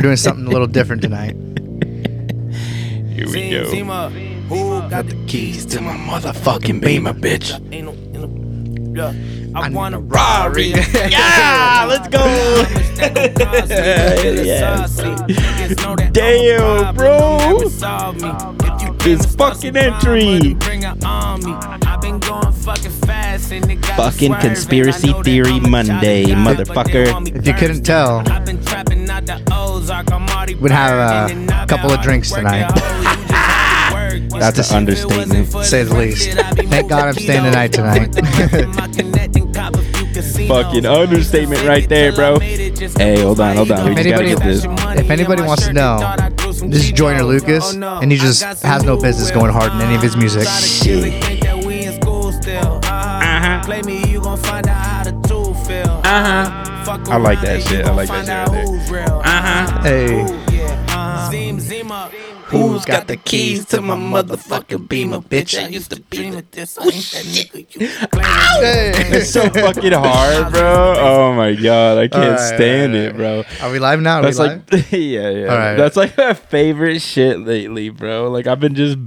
We're doing something a little different tonight. Here we go. Zimma, uh, who got the Keys to my motherfucking beamer, bitch. ain't no, ain't no, yeah. I, want a a Rari. Yeah, let's go. Damn, bro. This fucking entry. Fucking conspiracy theory Monday, motherfucker. If you couldn't tell, would have a couple of drinks tonight. That's an understatement. to say the least. Thank God I'm staying the night tonight. Fucking understatement right there, bro. Hey, hold on, hold on. We If anybody, get this. if anybody wants to know, this is Joyner Lucas, and he just has no business going hard in any of his music. Uh-huh. Feel. Uh-huh. I like that shit. I like that shit right there. Uh-huh. Hey, Who's got the keys to my motherfucking beamer, bitch? I used to dream of this. I ain't that nigga you hey. It's so fucking hard, bro. Oh my god, I can't Alright, stand alright, it, bro. Are we live now? Are That's we like, live? yeah, yeah. Alright. That's like my favorite shit lately, bro. Like I've been just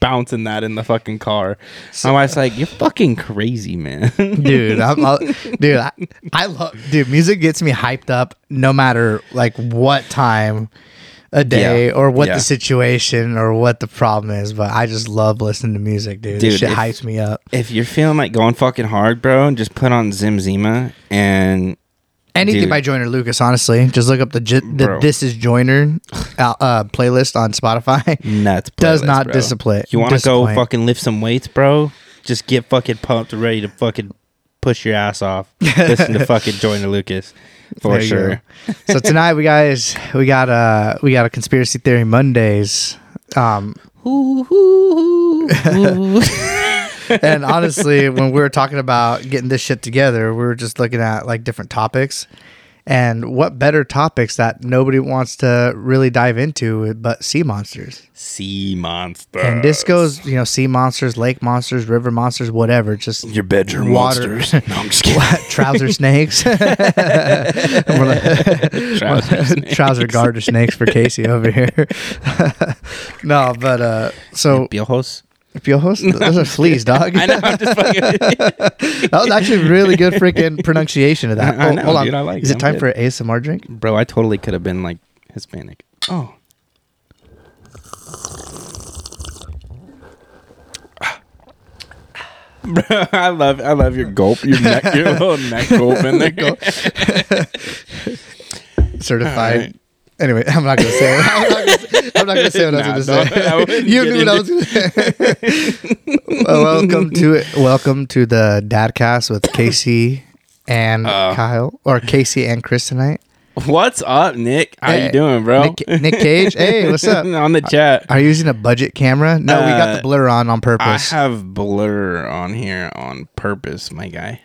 bouncing that in the fucking car. My wife's like, "You're fucking crazy, man." dude. I'm, I'll, dude, I, I love, dude. Music gets me hyped up no matter like what time a day Yeah, or what yeah. the situation or what the problem is. But I just love listening to music, dude. Dude, this shit if- hypes me up. if you're feeling like going fucking hard, bro, just put on Zim Zimma and Anything dude. by Joyner Lucas, honestly. Just look up the, J- the Bro. This Is Joyner uh, uh, playlist on Spotify. nuts. Does playlist, not bro. discipline- You want to go disappoint. fucking lift some weights, bro? Just get fucking pumped, and ready to fucking push your ass off. Listen to fucking Joyner Lucas for There you sure. so tonight we guys we got uh we got a conspiracy theory Mondays. Um and honestly, when we were talking about getting this shit together, we were just looking at like different topics. And what better topics that nobody wants to really dive into but sea monsters. Sea monsters. And this goes, you know, sea monsters, lake monsters, river monsters, whatever. Just your bedroom water. monsters. No, I'm just kidding. trouser snakes. Trouser snakes. trouser garter snakes for Casey over here. no, but uh so Piojos. Piojos, those are fleas, dog. I know. I'm just fucking. that was actually really good freaking pronunciation of that. I Oh, know, hold on. dude, I like Is it. I'm time good. for ASMR drink? Bro, I totally could have been like Hispanic. Oh. Bro, I love I love your gulp, your neck, your little neck gulp in there. Certified. Anyway, I'm not gonna say it. I'm not gonna say, I'm not gonna say what I was gonna say. you knew what I was gonna say. well, welcome to it. Welcome to the Dadcast with Casey and Uh. Kyle, or Casey and Chris tonight. What's up, Nick? How Hey, you doing, bro? Nick, Nick Cage. Hey, what's up? on the chat. Are you using a budget camera? No, we got Uh, the blur on on purpose. I have blur on here on purpose, my guy.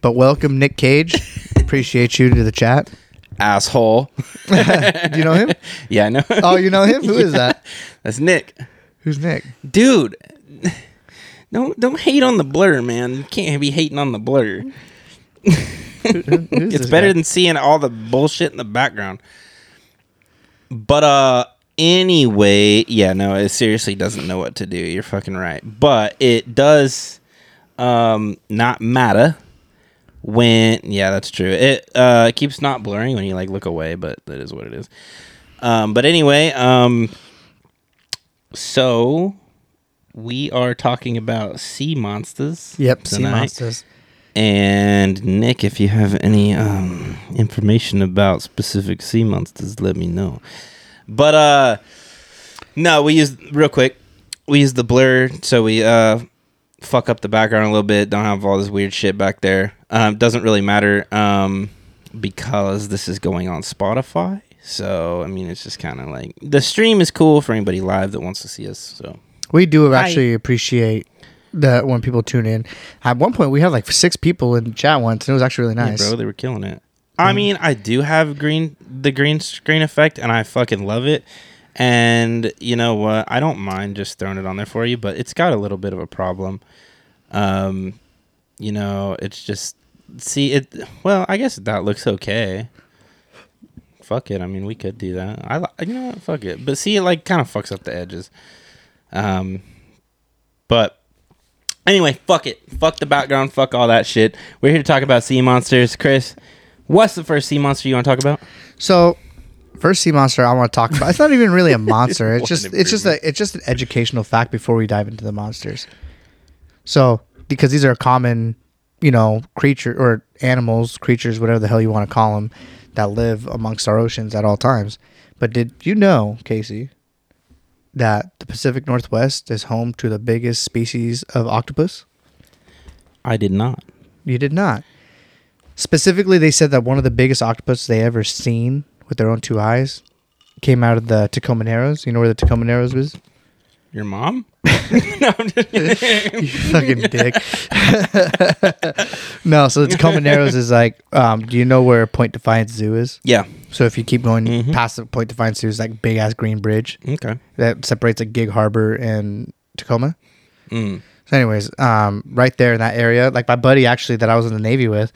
but welcome, Nick Cage. Appreciate you to the chat. Asshole. Do you know him? Yeah, I know. Oh, you know him? Who is that? That's Nick. Who's Nick? Dude. Don't don't hate on the blur, man. You can't be hating on the blur. Who- who is It's better guy? than seeing all the bullshit in the background. But uh anyway, yeah, no, it seriously doesn't know what to do. You're fucking right. But it does um not matter when yeah, that's true. It uh keeps not blurring when you like look away, but that is what it is. Um but anyway, um so we are talking about sea monsters. Yep, sea monsters. And Nick, if you have any um, information about specific sea monsters, let me know. But uh, no, we use real quick. We use the blur, so we uh fuck up the background a little bit. Don't have all this weird shit back there. Um, doesn't really matter um because this is going on Spotify. So I mean, it's just kind of like the stream is cool for anybody live that wants to see us. So We do Hi. actually appreciate that when people tune in. At one point, we had like six people in chat once, and it was actually really Yeah, nice. bro, they were killing it. I mean, I do have green the green screen effect, and I fucking love it. And you know what? I don't mind just throwing it on there for you, but it's got a little bit of a problem. Um, you know, it's just see it. Well, I guess that looks okay. fuck it. I mean, we could do that. I you know what? Fuck it. But see, it like kind of fucks up the edges. Um, but anyway, fuck it. Fuck the background. Fuck all that shit. We're here to talk about sea monsters. Chris, what's the first sea monster you want to talk about? So, first sea monster I want to talk about. It's not even really a monster. It's just it's just a it's just an educational fact before we dive into the monsters. So, because these are common, you know, creature or animals, creatures, whatever the hell you want to call them, that live amongst our oceans at all times. But did you know, Casey, that the Pacific Northwest is home to the biggest species of octopus? I did not. You did not. Specifically, they said that one of the biggest octopus they ever seen with their own two eyes came out of the Tacoma Narrows. You know where the Tacoma Narrows is? Your mom? no, I'm just You fucking dick. no, so the Tacoma Narrows is like, um, do you know where Point Defiance Zoo is? yeah. So if you keep going Mhm. past the Point Defiance Zoo, is like big ass green bridge Okay. that separates like Gig Harbor and Tacoma. Mm. So, anyways, um, right there in that area, like my buddy actually that I was in the Navy with,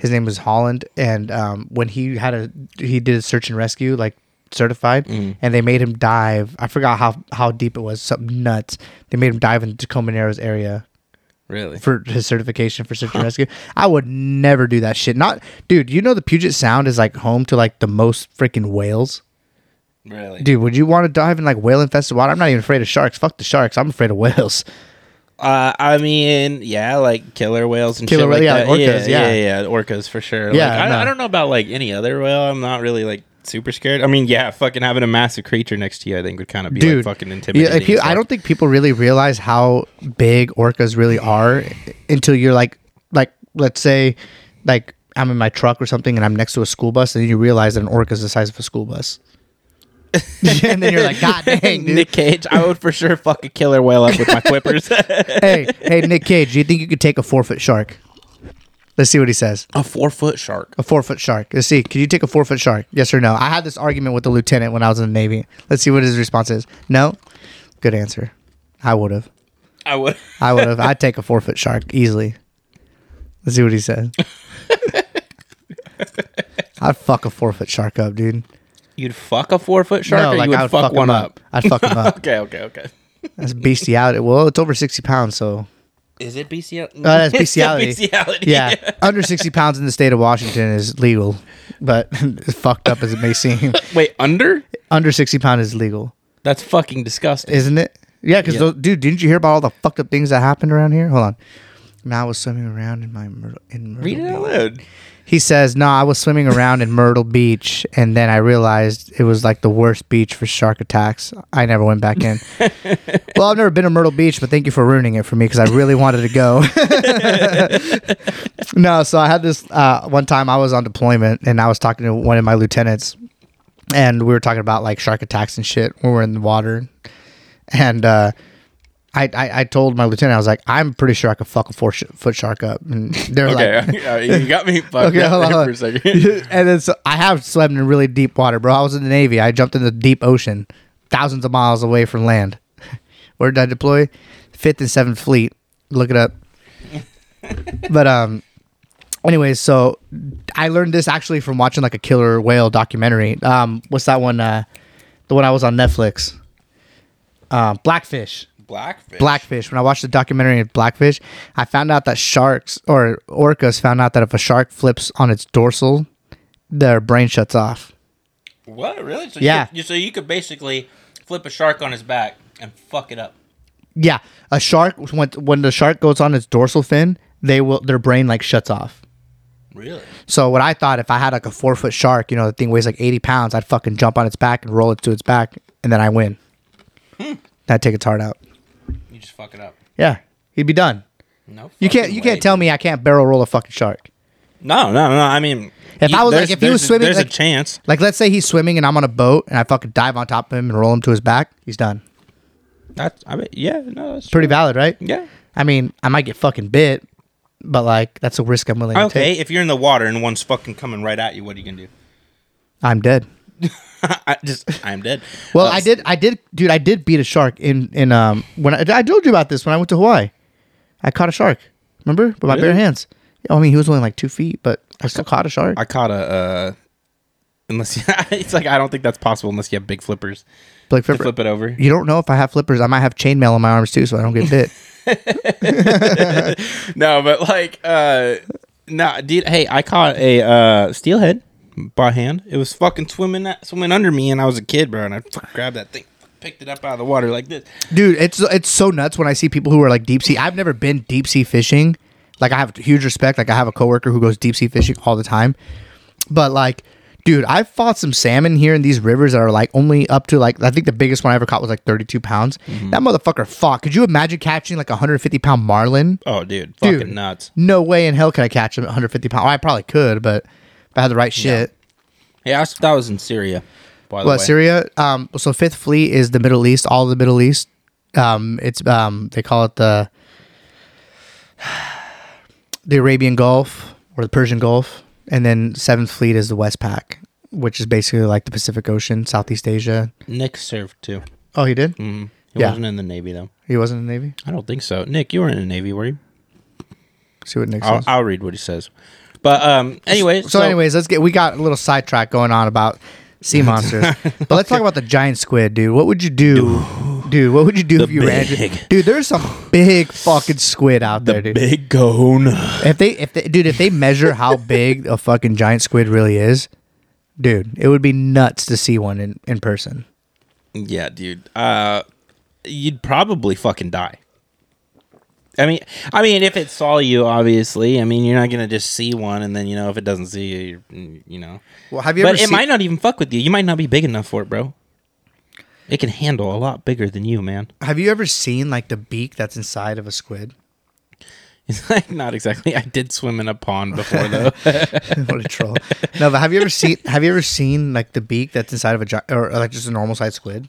his name was Holland, and um, when he had a he did a search and rescue, like certified, Mm. and they made him dive. I forgot how how deep it was, something nuts. They made him dive in the Tacoma Narrows area Really? for his certification for search and rescue. I would never do that shit. Not, dude. You know the Puget Sound is like home to like the most freaking whales. really? Dude, would you want to dive in like whale infested water? I'm not even afraid of sharks. Fuck the sharks. I'm afraid of whales. Uh, I mean, yeah, like killer whales and Killer shit whale- like yeah, orcas, yeah, yeah. yeah, yeah, orcas for sure. Yeah, like, I, no. I don't know about like any other whale. I'm not really like super scared. I mean, yeah, fucking having a massive creature next to you, I think would kind of be dude. like fucking intimidating. Yeah, you, I don't think people really realize how big orcas really are until you're like, like let's say, like I'm in my truck or something and I'm next to a school bus, and then you realize that an orca is the size of a school bus. and then you're like, God dang, dude. Nick Cage, I would for sure fuck a killer whale up with my flippers. hey, hey, Nick Cage, do you think you could take a four foot shark? Let's see what he says. a four foot shark. A four foot shark. Let's see. Can you take a four foot shark? Yes or no? I had this argument with the lieutenant when I was in the Navy. Let's see what his response is. No. Good answer. I would have. I would. I would have. I'd take a four foot shark easily. Let's see what he says. I'd fuck a four foot shark up, dude. You'd fuck a four foot shark, or you would I would fuck, him one up. I'd fuck him up. okay, okay, okay. That's bestiality. Well, it's over sixty pounds, so Is it bestiality? Uh, that's bestiality. bestiality. yeah, under sixty pounds in the state of Washington is legal, but as fucked up as it may seem, Wait, under? under sixty pound is legal, That's fucking disgusting. isn't it? Yeah, because Yeah. dude, didn't you hear about all the fucked up things that happened around here? Hold on. Now I was swimming around in my Myrtle, in Myrtle Read it out loud. He says, "No, I was swimming around in Myrtle Beach, and then I realized it was like the worst beach for shark attacks. I never went back in. well, I've never been to Myrtle Beach, but thank you for ruining it for me because I really wanted to go. no, so I had this uh, one time I was on deployment, and I was talking to one of my lieutenants, and we were talking about like shark attacks and shit when we're in the water, and." uh I, I, I told my lieutenant I was like I'm pretty sure I could fuck a four sh- foot shark up and they're like Okay, uh, you got me fucked Okay, up hold on, for a second. and then so I have swam in really deep water, bro. I was in the Navy. I jumped in the deep ocean, thousands of miles away from land. Where did I deploy? Fifth and Seventh Fleet. Look it up. but um, anyways, so I learned this actually from watching like a killer whale documentary. Um, what's that one? Uh, the one I was on Netflix. Um, Blackfish. Blackfish. Blackfish. When I watched the documentary of Blackfish, I found out that sharks or orcas found out that if a shark flips on its dorsal, their brain shuts off. What? Really? So Yeah. You could, you, so you could basically flip a shark on his back and fuck it up. Yeah, a shark when when the shark goes on its dorsal fin, they will their brain like shuts off. Really? So what I thought if I had like a four foot shark, you know, the thing weighs like eighty pounds, I'd fucking jump on its back and roll it to its back, and then I win. Hmm. I'd take its heart out. You just fuck it up. Yeah, he'd be done. No. You can't you way, can't tell dude. me I can't barrel roll a fucking shark. No, no, no. I mean, If I was, like, if he was swimming, there's like- a chance. Like let's say he's swimming and I'm on a boat and I fucking dive on top of him and roll him to his back, he's done. That's. I mean, yeah. No, that's Pretty true. valid, right? Yeah. I mean, I might get fucking bit, but like that's a risk I'm willing to take. Okay, if you're in the water and one's fucking coming right at you, what are you gonna do? I'm dead. I just, I'm dead. Well, Uh, I did, I did, dude. I did beat a shark in in um when I, I told you about this when I went to Hawaii. I caught a shark. Remember with my bare hands. I mean, he was only like two feet, but I still caught a shark. I caught a uh, Unless you, it's like I don't think that's possible unless you have big flippers Like flipper. flip it over. You don't know if I have flippers. I might have chainmail on my arms too, so I don't get bit. No, but like, uh, nah, dude. Hey, I caught a uh, steelhead by hand. It was fucking swimming swimming under me, and I was a kid, bro. And I grabbed that thing, picked it up out of the water like this. Dude, it's it's so nuts when I see people who are like deep sea. I've never been deep sea fishing. Like I have huge respect. Like I have a coworker who goes deep sea fishing all the time. But like, dude, I've fought some salmon here in these rivers that are like only up to like I think the biggest one I ever caught was like 32 pounds. Mm-hmm. That motherfucker fought. Could you imagine catching like a 150 pound marlin? Oh, dude, fucking Dude. nuts. No way in hell could I catch him 150 pounds. I probably could, but if I had the right shit. Yeah, I that was in Syria. By the What way. Syria? Um, so Fifth Fleet is the Middle East, all of the Middle East. Um, it's um, they call it the the Arabian Gulf or the Persian Gulf, and then Seventh Fleet is the West Pac, which is basically like the Pacific Ocean, Southeast Asia. Nick served too. Oh, he did. Mm-hmm. He Yeah. wasn't in the Navy though. He wasn't in the Navy. I don't think so. Nick, you were in the Navy, were you? See what Nick I'll, says. I'll read what he says. But um, anyways, so, anyways, let's get. We got a little sidetrack going on about sea monsters, but let's talk about the giant squid, dude. What would you do, dude? What would you do The if you ran? big- into- Dude, there's some big fucking squid out there, dude. big cone. If they, if they, dude, if they measure how big a fucking giant squid really is, dude, it would be nuts to see one in, in person. Yeah, dude. Uh, you'd probably fucking die. I mean, I mean, if it saw you, obviously. I mean, you're not gonna just see one and then you know if it doesn't see you, you're, know. Well, have you But it seen? might not even fuck with you. You might not be big enough for it, bro. It can handle a lot bigger than you, man. have you ever seen like the beak that's inside of a squid? It's like not exactly. I did swim in a pond before though. what a troll! No, but have you ever seen? Have you ever seen like the beak that's inside of a giant or like just a normal sized squid?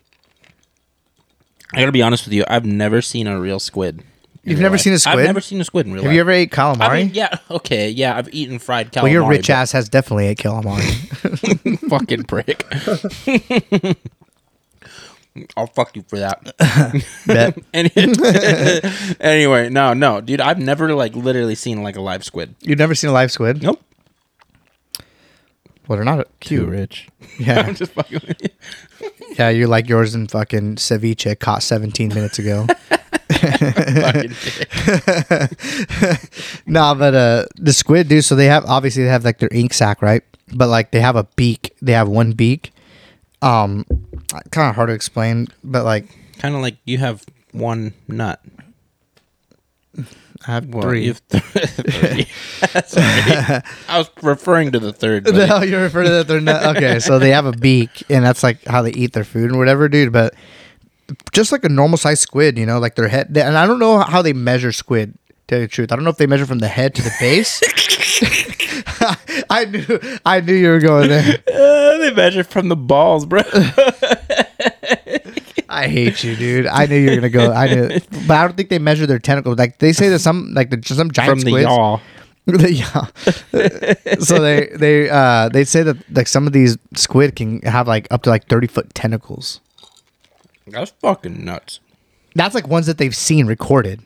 I gotta be honest with you. I've never seen a real squid. You've never life. seen a I've never seen a squid in real Have life. you ever ate calamari? I mean, yeah, okay, yeah. I've eaten fried calamari. well, your rich but- ass has definitely ate calamari. fucking prick. I'll fuck you for that. Any- anyway, no, no, dude, I've never like literally seen like a live squid. You've never seen a live squid? Nope. Well, they're not cute. rich. Yeah, I'm just fucking with you. yeah. You're like yours in fucking ceviche caught 17 minutes ago. No, but uh, the squid, dude. So they have obviously they have like their ink sac, right? But like they have a beak. They have one beak. Um, kind of hard to explain, but like kind of like you have one nut. I have Well, three. you have th- three. Sorry. I was referring to the third. buddy. No, you refer to that they're not okay. So they have a beak, and that's like how they eat their food and whatever, dude. But just like a normal sized squid, you know, like their head. And I don't know how they measure squid. Tell you the truth, I don't know if they measure from the head to the base. I knew, I knew you were going there. Uh, they measure from the balls, bro. I hate you, dude. I knew you were gonna go. I knew, but I don't think they measure their tentacles. Like they say that some, like the, some giant from the squids. yaw. The yaw. so they they uh they say that like some of these squid can have like up to like thirty foot tentacles. That's fucking nuts. That's like ones that they've seen recorded.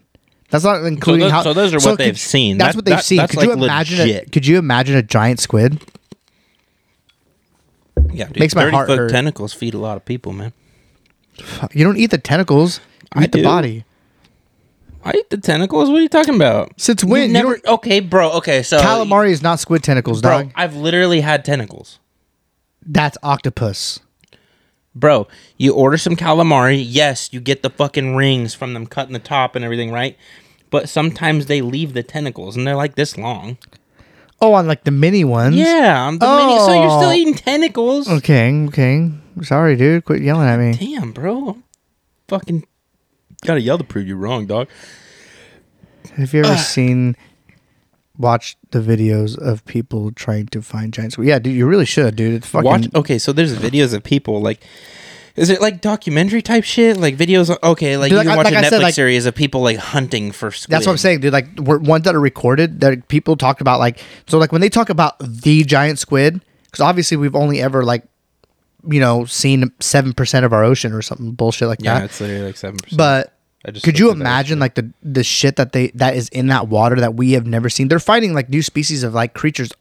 That's not including those- how. so those are what they've seen. That's That- what they've that- seen. Could you like imagine? A, could you imagine a giant squid? Yeah, dude, Makes my heart foot hurt. tentacles feed a lot of people, man. You don't eat the tentacles. You I eat the body. I eat the tentacles. What are you talking about? Since when? You never? don't- okay, bro. Okay, so Calamari is not squid tentacles, bro. dog. I've literally had tentacles, That's octopus. Bro. You order some calamari. Yes, you get the fucking rings from them cutting the top and everything, right? But sometimes they leave the tentacles and they're like this long. Oh, on like the mini ones. Yeah, I'm the mini, so you're still Oh. eating tentacles. Oh, okay. Okay. Sorry, dude. Quit yelling at me. Damn, bro. I'm fucking gotta yell to prove you wrong, dog. Have you ever seen, watched the videos of people trying to find giant squid? Yeah, dude. You really should, dude. It's fucking. Watch. Okay, so there's videos of people like. Is it like documentary type shit? Like videos? Okay, like Dude, you can I- watch like a Netflix said, like- series of people like hunting for squid. That's what I'm saying, dude. Like we're, ones that are recorded that people talked about, like so, like when they talk about the giant squid, because obviously we've only ever like, you know, seen seven percent of our ocean or something bullshit like Yeah, that. Yeah, it's literally like seven percent. But could you looked at that imagine like the the shit that they that is in that water that we have never seen? They're fighting like new species of like creatures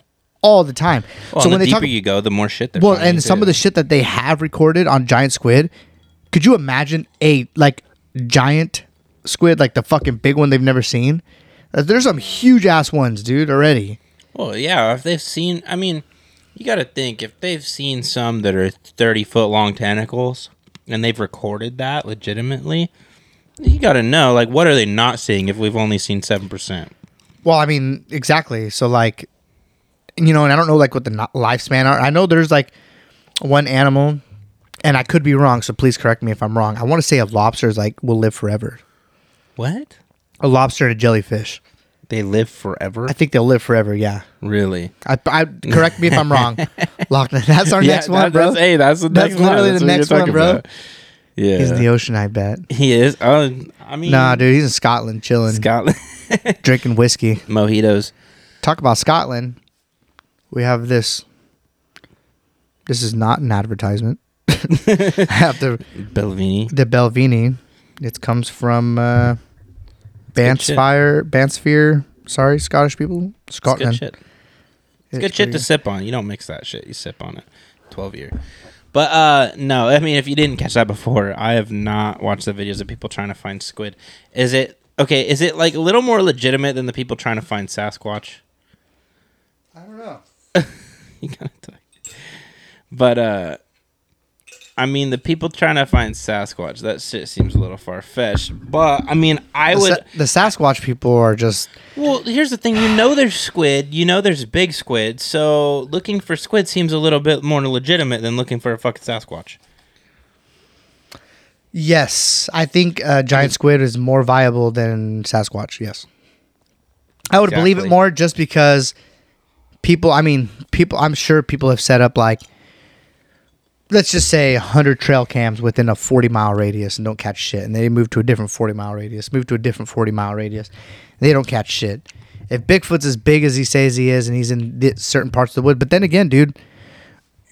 all the time. Well, so when the they deeper talk, you go, the more shit they're well, and some of the shit that they have recorded on giant squid, could you imagine a like giant squid, like the fucking big one they've never seen? Uh, There's some huge ass ones, dude, already. Well, yeah, if they've seen, I mean, you got to think if they've seen some that are thirty foot long tentacles and they've recorded that legitimately, you got to know like what are they not seeing if we've only seen seven percent. Well, I mean, exactly. So like, you know, and I don't know like what the lifespan are. I know there's like one animal, and I could be wrong. So please correct me if I'm wrong. I want to say a lobster is like will live forever. What? A lobster and a jellyfish. They live forever? I think they'll live forever. Yeah. really? I, I correct me if I'm wrong. Loch Ness. That's our next one, bro. That's, hey, that's the That's next one. literally the next one, bro. about. Yeah, He's in the ocean, I bet. he is. Oh, I mean, Nah, dude, he's in Scotland, chilling, Scotland drinking whiskey. mojitos. Talk about Scotland. We have this. This is not an advertisement. I have the Balvenie. the Balvenie. It comes from uh. Banspire, Bansphere. Sorry, Scottish people. It's Scotland. good shit. It's It's good shit to sip on. You don't mix that shit. You sip on it. Twelve year. But uh no, I mean if you didn't catch that before, I have not watched the videos of people trying to find squid. Is it okay, is it like a little more legitimate than the people trying to find Sasquatch? I don't know. You gotta talk. But uh I mean the people trying to find Sasquatch, that shit seems a little far fetched. But I mean I The, would Sa- the Sasquatch people are just Well, here's the thing. You know there's squid. You know there's big squid. So looking for squid seems a little bit more legitimate than looking for a fucking Sasquatch. Yes, I think uh, giant squid is more viable than Sasquatch. Yes, I would believe it more just because people. I mean, people. I'm sure people have set up like, let's just say, 100 trail cams within a 40 mile radius and don't catch shit, and they move to a different 40 mile radius, move to a different 40 mile radius, they don't catch shit. If Bigfoot's as big as he says he is, and he's in certain parts of the wood, but then again, dude,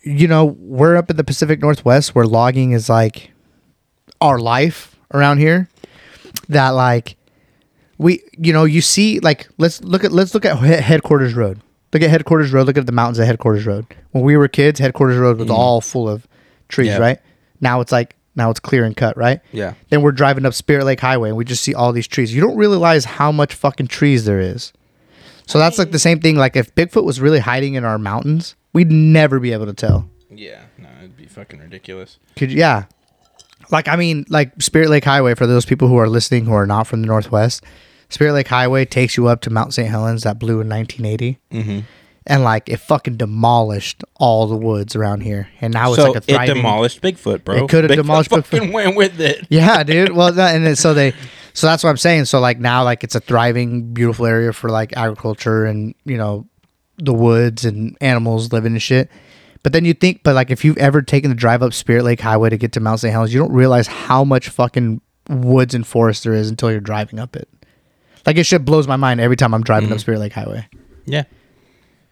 you know, we're up in the Pacific Northwest where logging is like our life around here that like we you know you see like let's look at let's look at headquarters road look at headquarters road look at the mountains at headquarters road when we were kids headquarters road was mm. all full of trees Yeah. right now it's like now it's clear and cut right Yeah. then we're driving up spirit lake highway and we just see all these trees you don't realize how much fucking trees there is so that's like the same thing like if bigfoot was really hiding in our mountains we'd never be able to tell Yeah. No, it'd be fucking ridiculous. could yeah. Like I mean, like Spirit Lake Highway for those people who are listening who are not from the Northwest. Spirit Lake Highway takes you up to Mount St. Helens that blew in 1980, Mm-hmm. and like it fucking demolished all the woods around here. And now it's so like a thriving. it demolished Bigfoot, bro. It coulda Bigfoot demolished Bigfoot. fucking went with it. Yeah, dude. Well, and then, so they, so that's what I'm saying. So like now, like it's a thriving, beautiful area for like agriculture and you know, the woods and animals living and shit. But then you think, but like if you've ever taken the drive up Spirit Lake Highway to get to Mount St. Helens, you don't realize how much fucking woods and forest there is until you're driving up it. Like it shit blows my mind every time I'm driving up Spirit Lake Highway. Yeah.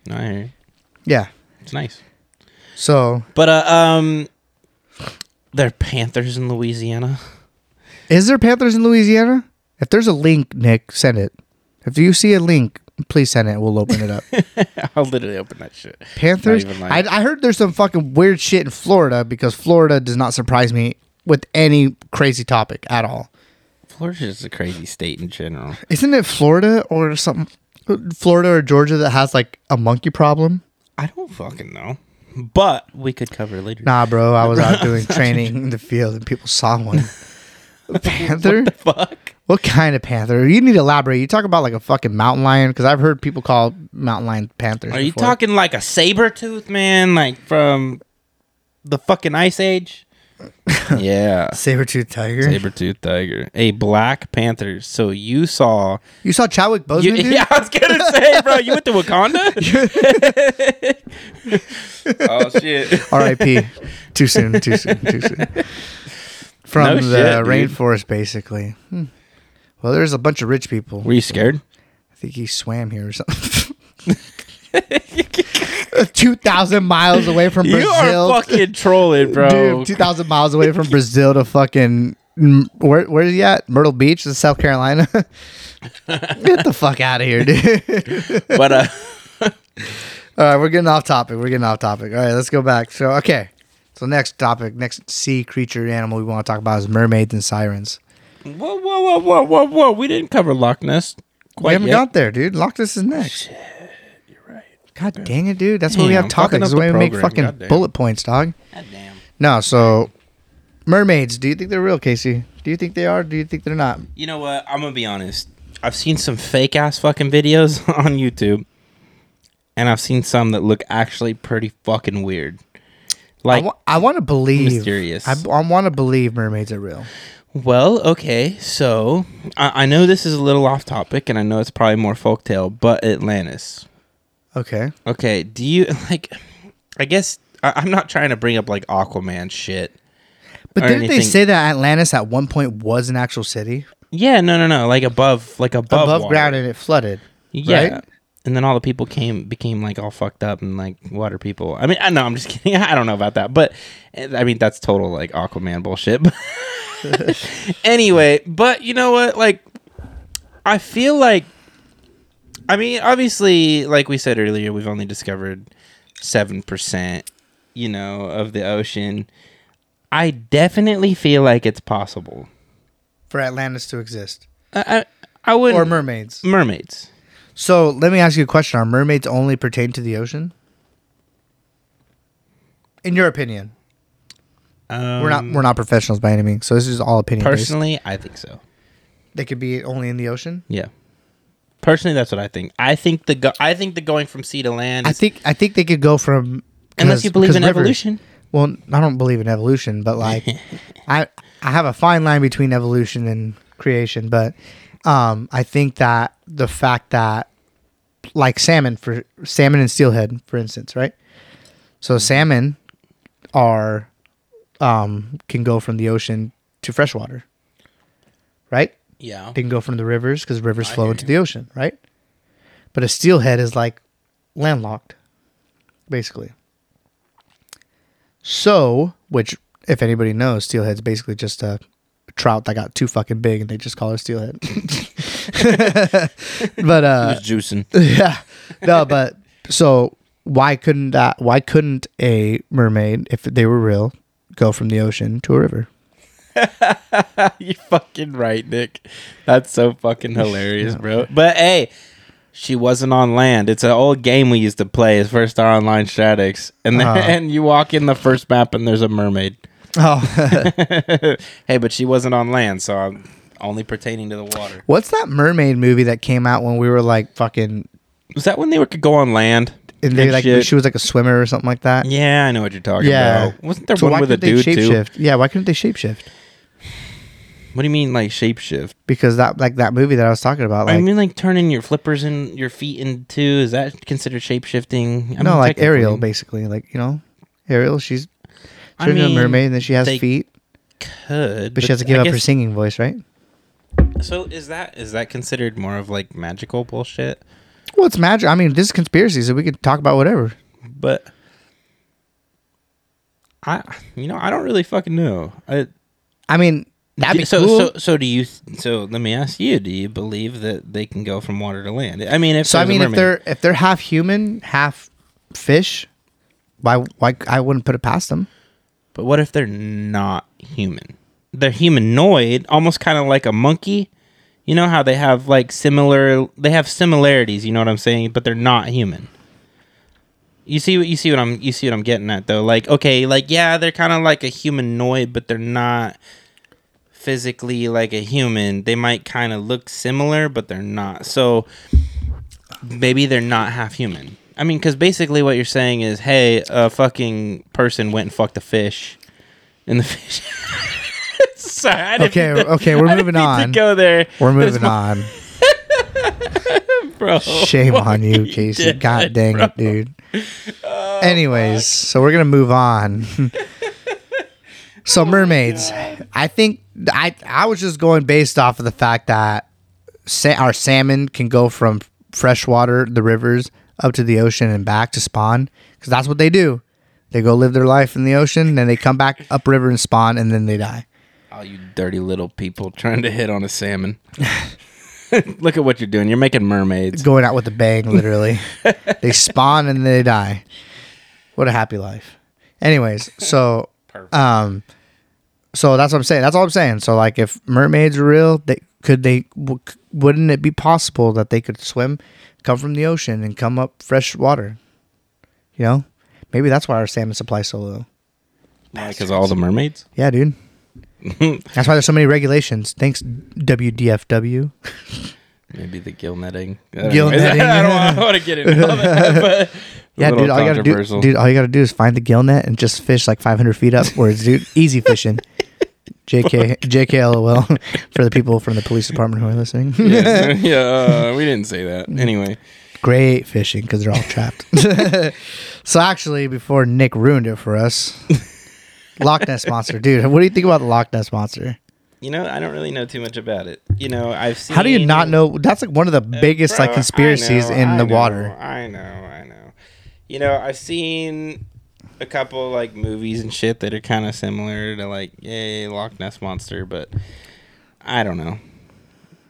No, I hear you. Yeah. It's nice. So But uh um there are panthers in Louisiana. is there Panthers in Louisiana? If there's a link, Nick, send it. If you see a link, please send it. We'll open it up. I'll literally open that shit. Panthers. Not even I. I heard there's some fucking weird shit in Florida because Florida does not surprise me with any crazy topic at all. Florida's just a crazy state in general. Isn't it Florida or something? Florida or Georgia that has like a monkey problem? I don't fucking know. But we could cover later. Nah, bro. I was out doing training in the field and people saw one. Panther? Fuck. What kind of panther? You need to elaborate. You talk about like a fucking mountain lion because I've heard people call mountain lion panthers. Are you before. talking like a saber tooth, man? Like from the fucking ice age? yeah. saber-toothed tiger? Saber tooth tiger. A black panther. So you saw You saw Chadwick Boseman? you. Yeah, I was gonna say, bro, you went to Wakanda? oh shit. R.I.P. too soon. Too soon. Too soon. From No the shit, dude. rainforest, basically. Hmm. Well, there's a bunch of rich people. Were you scared? I think he swam here or something. Two thousand miles away from You Brazil, are fucking trolling, bro. dude. Two thousand miles away from Brazil to fucking where? Where is he at? Myrtle Beach, in South Carolina. Get the fuck out of here, dude. but uh All right, we're getting off topic. We're getting off topic. All right, let's go back. So, okay. So, next topic, next sea creature animal we want to talk about is mermaids and sirens. Whoa, whoa, whoa, whoa, whoa, whoa! We didn't cover Loch Ness. we haven't yet. got there, dude. Loch Ness is next. You're right. God dang it, dude. That's why we have I'm fucking topics. That's up why the we make program. fucking Goddamn. bullet points, dog. God damn. No, so mermaids, do you think they're real, Casey? Do you think they are? Do you think they're not? You know what? I'm gonna be honest. I've seen some fake ass fucking videos on YouTube, and I've seen some that look actually pretty fucking weird. Like, I want to believe. mysterious. I, I want to believe mermaids are real. well, okay, so I, I know this is a little off topic, and I know it's probably more folktale, but Atlantis. Okay. Okay, do you like? I guess I, I'm not trying to bring up like Aquaman shit. But didn't they say that Atlantis at one point was an actual city? Yeah, no, no, no, like above, like above, Above water. ground and it flooded. Yeah. right? And then all the people came became like all fucked up and like water people. I mean, I know I'm just kidding. I don't know about that, but eh, I mean that's total like Aquaman bullshit. anyway, but you know what? Like, I feel like, I mean, obviously, like we said earlier, we've only discovered seven percent, you know, of the ocean. I definitely feel like it's possible. For Atlantis to exist. I I, I would Or mermaids. mermaids. So let me ask you a question. Are mermaids only pertain to the ocean? In your opinion. Um, we're not we're not professionals by any means. So this is all opinion based. personally. I think so. They could be only in the ocean. Yeah. Personally, that's what I think. I think the go- I think the going from sea to land. I Is, think I think they could go from unless you believe in rivers- evolution. Well, I don't believe in evolution, but like I I have a fine line between evolution and creation, but um I think that the fact that like salmon for salmon and steelhead, for instance, right? So salmon are um can go from the ocean to freshwater. Right? Yeah. They can go from the rivers because rivers I flow into you. the ocean, right? But a steelhead is like landlocked, basically. So, which, if anybody knows, steelhead's basically just a trout that got too fucking big and they just call it steelhead. but, uh, It was juicing. yeah, no, but so why couldn't that? Why couldn't a mermaid, if they were real, go from the ocean to a river? you fucking right, Nick. That's so fucking hilarious, bro. But hey, she wasn't on land. It's an old game we used to play as First Star Online Stratix. And then Uh-huh. and you walk in the first map and there's a mermaid. Oh, hey, but she wasn't on land, so I'm only pertaining to the water. what's that mermaid movie that came out when we were like fucking? Was that when they were could go on land? And they and like shit? she was like a swimmer or something like that. Yeah, I know what you're talking Yeah. about. Wasn't there So one why with a dude too? Yeah, why couldn't they shapeshift? What do you mean like shapeshift? Because that like that movie that I was talking about, like I mean like turning your flippers and your feet into is that considered shapeshifting? I no, mean, like Ariel, basically, like you know, Ariel. She's I she's a mermaid, and then she has feet, Could, but she has to give I up her singing voice, right? So is that is that considered more of like magical bullshit? Well, it's magic. I mean, this is conspiracy, so we could talk about whatever. But I, you know, I don't really fucking know. I, I mean, that'd be so cool. so so do you? So let me ask you: Do you believe that they can go from water to land? I mean, if So I mean, if they're if they're half human, half fish, why why I wouldn't put it past them. But what if they're not human? They're humanoid, almost kind of like a monkey. You know how they have like similar they have similarities, you know what I'm saying, but they're not human. You see what you see what I'm you see what I'm getting at though. Like okay, like yeah, they're kind of like a humanoid, but they're not physically like a human. They might kind of look similar, but they're not. So maybe they're not half human. I mean, because basically what you're saying is, hey, a fucking person went and fucked a fish, and the fish. Sorry, Okay, to- okay, we're moving on. Go there, We're moving on. bro. Shame on you, Casey. did, God dang bro. it, dude. Oh, Anyways, so we're gonna move on. So oh mermaids, I think I I was just going based off of the fact that sa- our salmon can go from freshwater, the rivers, up to the ocean and back to spawn because that's what they do. They go live their life in the ocean, then they come back upriver and spawn, and then they die. Oh, you dirty little people trying to hit on a salmon. Look at what you're doing. You're making mermaids. going out with a bang, literally. they spawn and they die. What a happy life. Anyways, so Perfect. um, so that's what I'm saying. That's all I'm saying. So like, if mermaids are real, they could they w- wouldn't it be possible that they could swim, come from the ocean, and come up fresh water? You know, maybe that's why our salmon supply so low. Because all the mermaids. Yeah, dude. That's why there's so many regulations. Thanks, WDFW. Maybe the gill netting. I Gill know. netting. I don't want to get into all that, but Yeah, a little dude. All you gotta do, controversial. dude. All you gotta do is find the gill net and just fish like 500 feet upwards, dude. Easy fishing. JK, JK, LOL for the people from the police department who are listening. yeah, yeah uh, we didn't say that. Anyway, Great fishing because they're all trapped. so actually, before Nick ruined it for us, Loch Ness monster, dude. What do you think about the Loch Ness monster? You know, I don't really know too much about it. You know, I've seen. How do you not know? That's like one of the uh, biggest Bro, like conspiracies know, in I the know, water. I know, I know. You know, I've seen a couple like movies and shit that are kind of similar to like, yay, Loch Ness monster, but I don't know.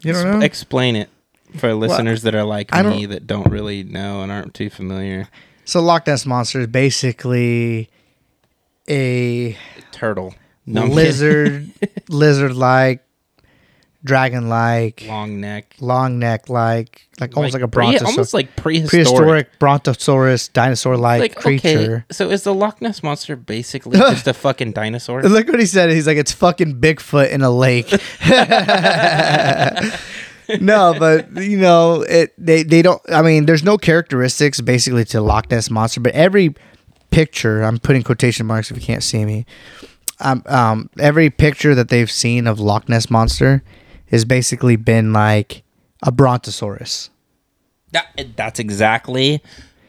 You don't know? Explain it for listeners that are like I me don't- that don't really know and aren't too familiar. So Loch Ness monster is basically a Turtle, No, lizard, lizard-like, dragon-like, long neck, long neck, like like almost like, a pre- brontosaurus, almost like prehistoric. prehistoric brontosaurus, dinosaur-like Like creature. okay, so is the Loch Ness monster basically just a fucking dinosaur? Look what he said. He's like, it's fucking Bigfoot in a lake. no, but you know, it they they don't. I mean, there's no characteristics basically to Loch Ness monster, but every picture I'm putting quotation marks if you can't see me. Um, um, every picture that they've seen of Loch Ness monster has basically been like a brontosaurus. That, that's exactly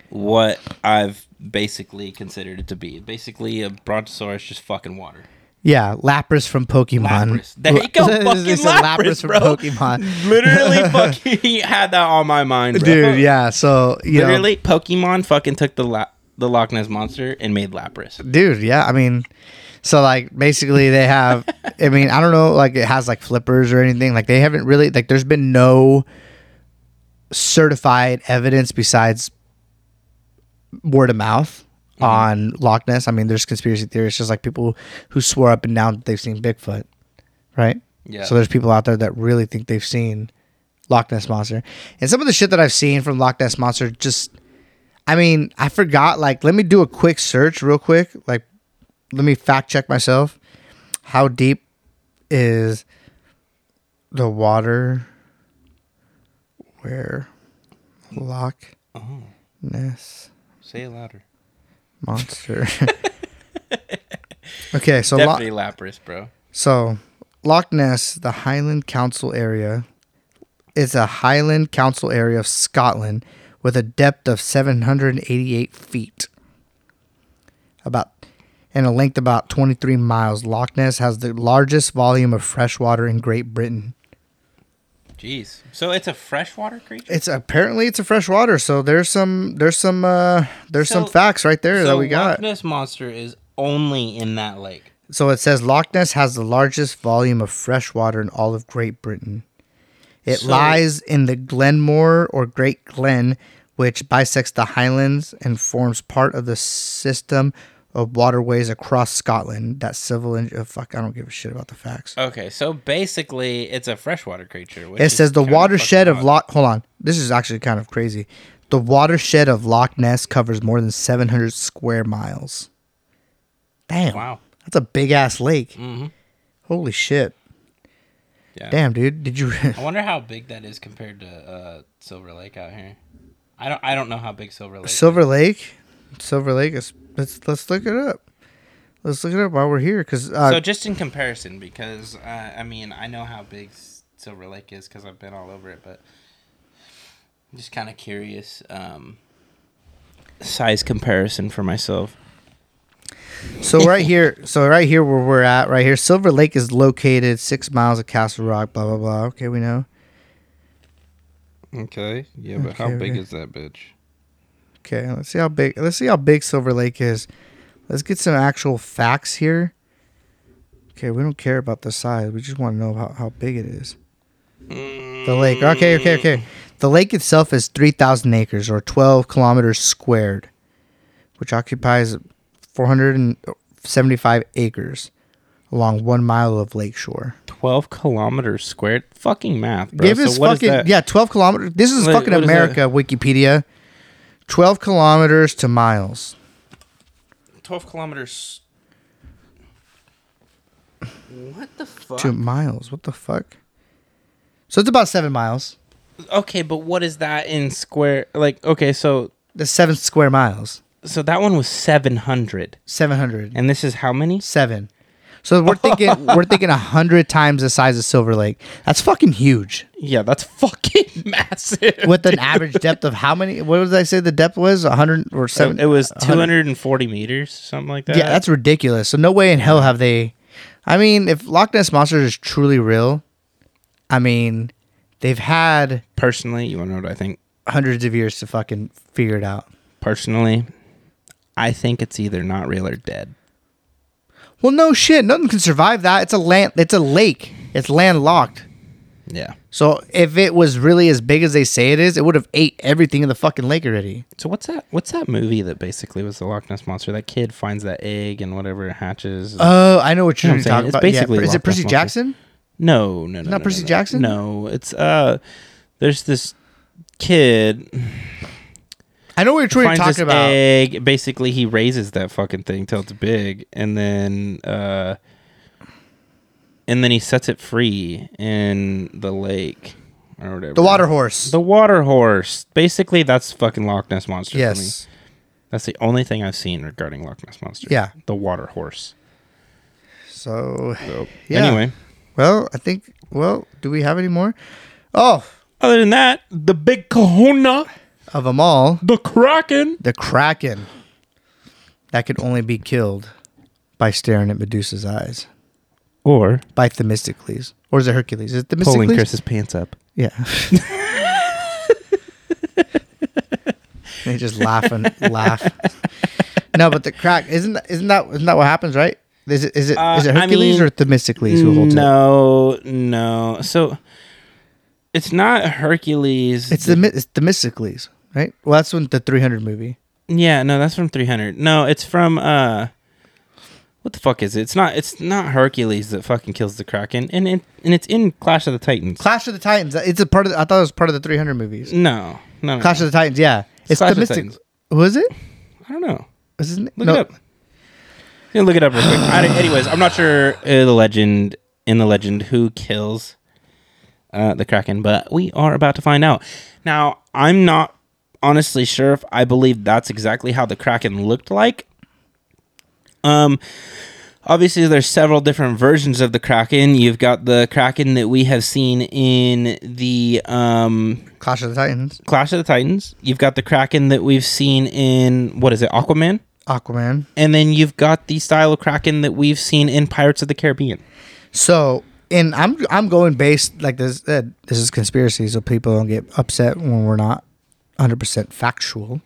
what I've basically considered it to be. Basically, a brontosaurus just fucking water. Yeah, Lapras from Pokemon. Lapras. There you go, fucking said Lapras, from bro. Pokemon. Literally, fucking had that on my mind, bro. Dude, yeah. So you know, Literally, Pokemon fucking took the la- the Loch Ness monster and made Lapras. dude yeah i mean so like basically they have i mean i don't know like it has like flippers or anything like they haven't really like there's been no certified evidence besides word of mouth mm-hmm. on Loch Ness. I mean, there's conspiracy theories, just like people who swore up and down that they've seen Bigfoot, right? Yeah. So there's people out there that really think they've seen Loch Ness monster, and some of the shit that I've seen from Loch Ness monster just, I mean, I forgot. Like, let me do a quick search, real quick. Like, let me fact check myself. How deep is the water where Loch Oh, Ness say it louder. monster? okay, so Definitely Lapras, bro. so Loch Ness, the Highland Council area, is a Highland Council area of Scotland with a depth of 788 feet, about and a length about 23 miles. Loch Ness has the largest volume of fresh water in Great Britain. Jeez. So it's a freshwater creature. It's apparently it's a freshwater, so there's some there's some uh there's some facts right there that we got. Loch. Ness monster is only in that lake. So it says Loch Ness has the largest volume of fresh water in all of Great Britain. It So- lies in the Glenmore or Great Glen, which bisects the Highlands and forms part of the system of waterways across Scotland. That civil en- oh, fuck, I don't give a shit about the facts. Okay, so basically, it's a freshwater creature. It says the watershed of Loch. Hold on, this is actually kind of crazy. The watershed of Loch Ness covers more than 700 square miles. Damn. Wow. that's a big ass lake. Mm-hmm. Holy shit. Yeah. Damn, dude. Did you? I wonder how big that is compared to uh, Silver Lake out here. I don't. I don't know how big Silver Lake. Silver Is. Lake? Silver Lake is. Let's let's look it up. Let's look it up while we're here, because uh, so just in comparison, because uh, I mean, I know how big Silver Lake is because I've been all over it, but I'm just kind of curious. Um, size comparison for myself. so right here, so right here where we're at, right here, Silver Lake is located six miles of Castle Rock. Blah blah blah. Okay, we know. Okay. Yeah, but how big okay. is that bitch? Okay, let's see how big. Let's see how big Silver Lake is. Let's get some actual facts here. Okay, we don't care about the size. We just want to know how, how big it is. The lake. Okay, okay, okay. The lake itself is 3,000 acres or 12 kilometers squared, which occupies 475 acres along one mile of lakeshore. 12 kilometers squared. Fucking math, bro. Give So us what is fucking that? yeah, 12 kilometers. This is Wait, fucking what is America Wikipedia. 12 kilometers to miles. 12 kilometers. What the fuck? To miles. What the fuck? So it's about seven miles. Okay, but what is that in square? Like, okay, so The seven square miles. so that one was 700. 700. And this is how many? Seven. So we're thinking we're thinking a hundred times the size of Silver Lake. That's fucking huge. Yeah, that's fucking massive. With an average depth of how many? What did I say the depth was? A hundred or seven? it was 100 240 meters, something like that. Yeah, that's ridiculous. So no way in hell have they. I mean, if Loch Ness monster is truly real, I mean, they've had personally, you want to know what I think? hundreds of years to fucking figure it out. Personally, I think it's either not real or dead. Well, no shit. Nothing can survive that. It's a land. It's a lake. It's landlocked. Yeah. So if it was really as big as they say it is, it would have ate everything in the fucking lake already. So what's that? What's that movie that basically was the Loch Ness monster? That kid finds that egg and whatever it hatches. Oh, I know what You know you're what I'm talking It's about. basically yeah. Is it Percy Jackson? no, no, no, Not no, Percy no, no. Jackson? No, it's uh, there's this kid I know what you're finds talking this about. egg. Basically, he raises that fucking thing till it's big, and then uh, and then he sets it free in the lake or whatever. The water horse. The water horse. Basically, that's fucking Loch Ness monster. For me. yes. That's the only thing I've seen regarding Loch Ness monster. Yeah. the water horse. So, So Yeah. anyway, well, I think. Well, do we have any more? Oh, other than that, the big Kahuna, of them all, the Kraken. the kraken that could only be killed by staring at Medusa's eyes Or by Themistocles, or is it Hercules? Is it Themistocles? pulling Themistocles? Chris's pants up. Yeah. they just laugh and laugh. No, but the crack isn't that, isn't that isn't that what happens, right? Is it is it is Uh, it I Hercules mean, or Themistocles who holds it? no, no. So it's not Hercules. It's the it's Themistocles, right? Well, that's from the 300 movie. yeah, no, that's from 300. No, it's from uh what the fuck is it? It's not it's not Hercules that fucking kills the Kraken and it, and it's in Clash of the Titans. Clash of the Titans. It's a part of. The, I thought it was part of the 300 movies. no. No, no. Clash no. of the Titans. Yeah, it's Clash of the. Titans. Who is it? I don't know. His name? Look No. it up. Yeah, look it up real quick. I, anyways, I'm not sure uh, the legend in the legend who kills uh, the Kraken, but we are about to find out. Now, I'm not honestly sure if I believe that's exactly how the Kraken looked like. Um, obviously, there's several different versions of the Kraken. You've got the Kraken that we have seen in the um, Clash of the Titans. Clash of the Titans. You've got the Kraken that we've seen in what is it, Aquaman? Aquaman. and then you've got the style of kraken that we've seen in Pirates of the Caribbean. So, and I'm I'm going based like this. Uh, this is conspiracy, so people don't get upset when we're not 100 percent factual.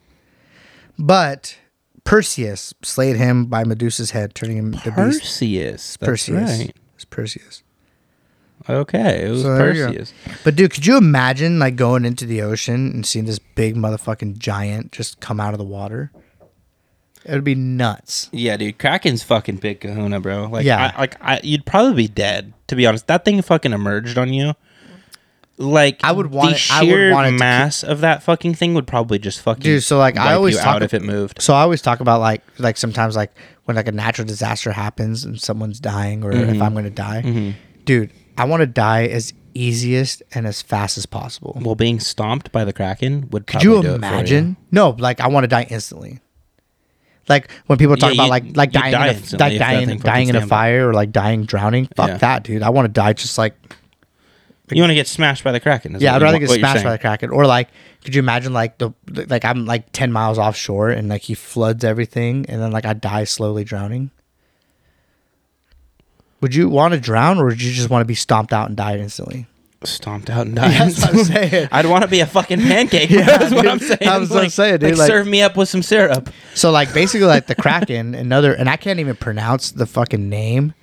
But Perseus slayed him by Medusa's head, turning him into beast. Perseus. That's Perseus. right. It's Perseus. Okay, it was So there you go. Perseus. But dude, could you imagine like going into the ocean and seeing this big motherfucking giant just come out of the water? It would be nuts. Yeah, dude, Kraken's fucking big kahuna, bro. Like, Yeah. I, like I, you'd probably be dead. To be honest, that thing fucking emerged on you. Like, I would want the it- I would want it to mass of that fucking thing would probably just fucking Dude, so, like, I wipe always you talk out if it moved. So I always talk about like like sometimes like when like a natural disaster happens and someone's dying or Mm-hmm. if I'm gonna die, dude, I want to die as easiest and as fast as possible. Well, being stomped by the Kraken would. Could Probably you do it for imagine? No, like I want to die instantly. Like when people talk Yeah, about you- like like you dying die in a, instantly like if that dying thing fucking dying in a up. fire or like dying drowning. Fuck Yeah. that, dude. I want to die just like You want to get smashed by the Kraken? is yeah. I'd rather get smashed by the kraken or like could you imagine like the like I'm like ten miles offshore and like he floods everything and then like I die slowly drowning. Would you want to drown or would you just want to be stomped out and die instantly? stomped out and died. That's what I'm saying. I'd want to be a fucking pancake. Yeah, that's what. I'm saying. That's what I'm Like- saying, dude. Like, Like- serve me up with some syrup. So like basically like the kraken, another, and I can't even pronounce the fucking name.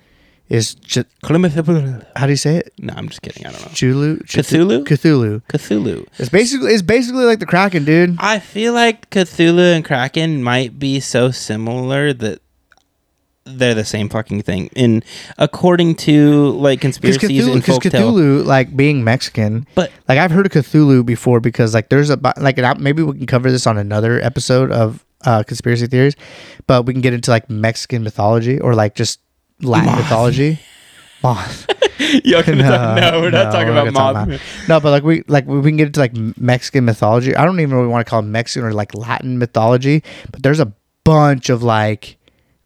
Is Ch- how do you say it? No, I'm just kidding. I don't know. Chulu, Ch- Cthulhu? Cthulhu. Cthulhu. It's basically it's basically like the Kraken, dude. I feel like Cthulhu and Kraken might be so similar that they're the same fucking thing. And according to like conspiracies Cthulhu, and Cthulhu, like being Mexican, but like I've heard of Cthulhu before because like there's a like maybe we can cover this on another episode of uh, conspiracy theories, but we can get into like Mexican mythology or like just Latin Moth. mythology. Moth. You're gonna talk- no, we're not talking we're about not gonna Mothman. talk No, but like we like we can get into like Mexican mythology. I don't even really want to call it Mexican or like Latin mythology, but there's a bunch of like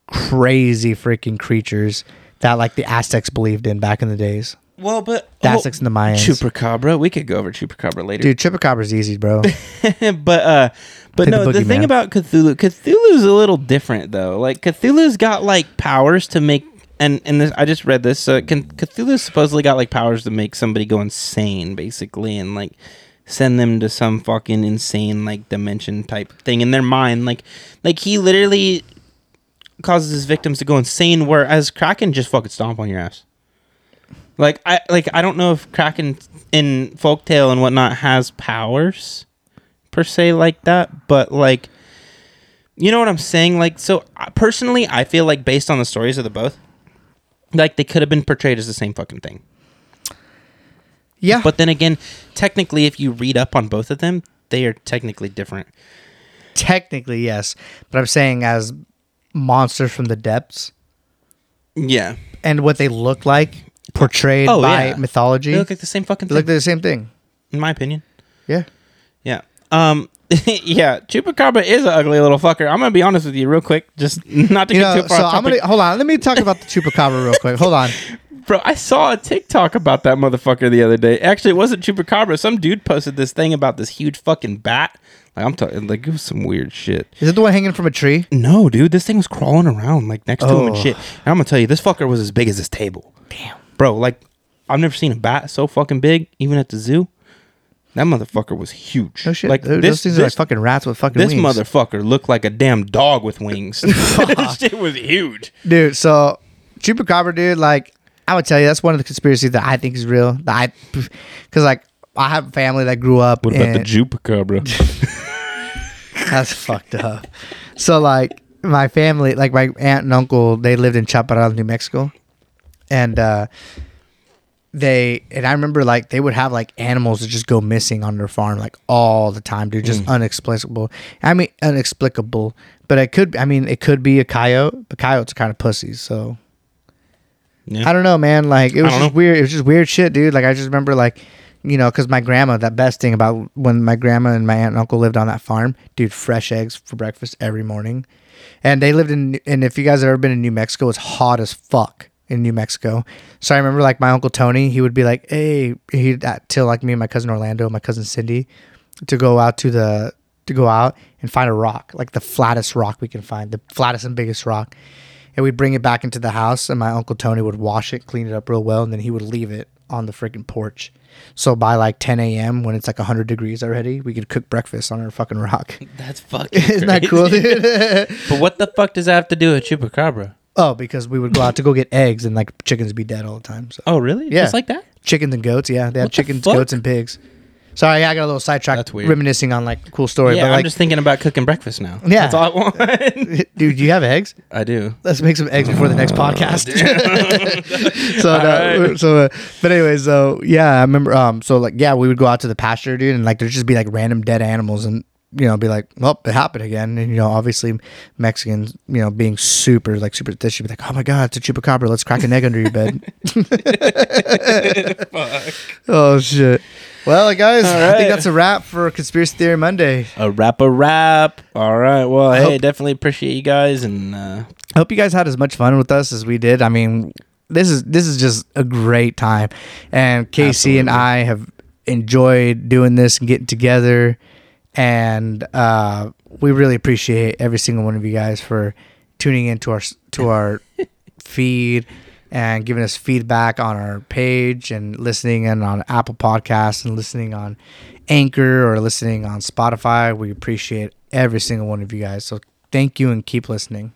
crazy freaking creatures that like the Aztecs believed in back in the days. Well, but The Aztecs and the Mayans. Chupacabra. We could go over Chupacabra later. Dude, Chupacabra's easy, bro. but uh but Take no, the the, thing boogeyman. about Cthulhu, Cthulhu's a little different though. Like Cthulhu's got like powers to make and and this, I just read this. So can, Cthulhu supposedly got like powers to make somebody go insane, basically, and like send them to some fucking insane like dimension type thing in their mind. Like like he literally causes his victims to go insane, whereas Kraken just fucking stomp on your ass. Like I like I don't know if Kraken in folktale and whatnot has powers per se like that, but like you know what I'm saying? Like so personally, I feel like based on the stories of the both, like they could have been portrayed as the same fucking thing. Yeah. But then again, technically if you read up on both of them, they are technically different. technically, yes. But I'm saying as monsters from the depths Yeah. and what they look like portrayed Oh, by yeah. mythology. They look like the same fucking they thing. look like the same thing. in my opinion. Yeah. Yeah. Um. yeah. Chupacabra is an ugly little fucker. I'm gonna be honest with you, real quick, just not to You get know, too so far. off I'm gonna hold on. Let me talk about the chupacabra real quick. Hold on. Bro, I saw a TikTok about that motherfucker the other day. Actually, it wasn't Chupacabra. Some dude posted this thing about this huge fucking bat. Like I'm talking, like it was some weird shit. Is it the one hanging from a tree? No, dude, this thing was crawling around like next to him and Oh. shit. And I'm gonna tell you, this fucker was as big as this table. Damn. Bro, like I've never seen a bat so fucking big, even at the zoo. That motherfucker was huge. No shit. Like Dude, this, those things are like this, fucking rats with fucking this wings. motherfucker looked like a damn dog with wings. this shit was huge. dude. So chupacabra, dude. Like I would tell you, that's one of the conspiracies that I think is real. That I, because like I have a family that grew up. What about the in- Chupacabra? That's fucked up. So like my family, like my aunt and uncle, they lived in Chaparral, New Mexico, and uh, they and I remember like they would have like animals that just go missing on their farm like all the time, dude. Just mm. unexplicable. I mean, unexplicable. But it could. I mean, it could be a coyote. But coyotes are kind of pussies, so. Yeah. I don't know, man. Like it was just know. weird. It was just weird shit, dude. Like I just remember, like you know, because my grandma. That best thing about when my grandma and my aunt and uncle lived on that farm, dude. Fresh eggs for breakfast every morning, and they lived in. And if you guys have ever been in New Mexico, it's hot as fuck in New Mexico. So I remember, like my uncle Tony, he would be like, "Hey," he'd uh, tell like me and my cousin Orlando, my cousin Cindy, to go out to the to go out and find a rock, like the flattest rock we can find, the flattest and biggest rock and we'd bring it back into the house and my uncle tony would wash it clean it up real well and then he would leave it on the freaking porch so by like 10 a.m when it's like 100 degrees already we could cook breakfast on our fucking rock That's fucking. isn't that cool dude But what the fuck does that have to do with Chupacabra? Oh because we would go out to go get eggs and like chickens would be dead all the time so Oh, really? Yeah. Just like that? chickens and goats yeah they had What the chickens fuck? goats and pigs sorry i got a little sidetracked That's weird. reminiscing on like a cool story yeah, but I'm like just thinking about cooking breakfast now. Yeah. That's all I want. dude do you have eggs I do. Let's make some eggs before the next podcast. so, no, Alright. so, uh, but anyway, so yeah, I remember. Um, so like, yeah, we would go out to the pasture, dude, and like there'd just be like random dead animals, and you know, be like, well, it happened again, and you know, obviously Mexicans, you know, being super like superstitious, be like, oh my god, it's a chupacabra, let's crack an egg under your bed. oh shit. Well, guys, I think that's a wrap for Conspiracy Theory Monday. A wrap a wrap. All right. Well, I hey, hope- definitely appreciate you guys and uh I hope you guys had as much fun with us as we did. I mean, this is this is just a great time, and Casey and I have enjoyed doing this and getting together, and uh, we really appreciate every single one of you guys for tuning into our to our feed and giving us feedback on our page and listening in on Apple Podcasts and listening on Anchor or listening on Spotify. We appreciate every single one of you guys. So thank you and keep listening.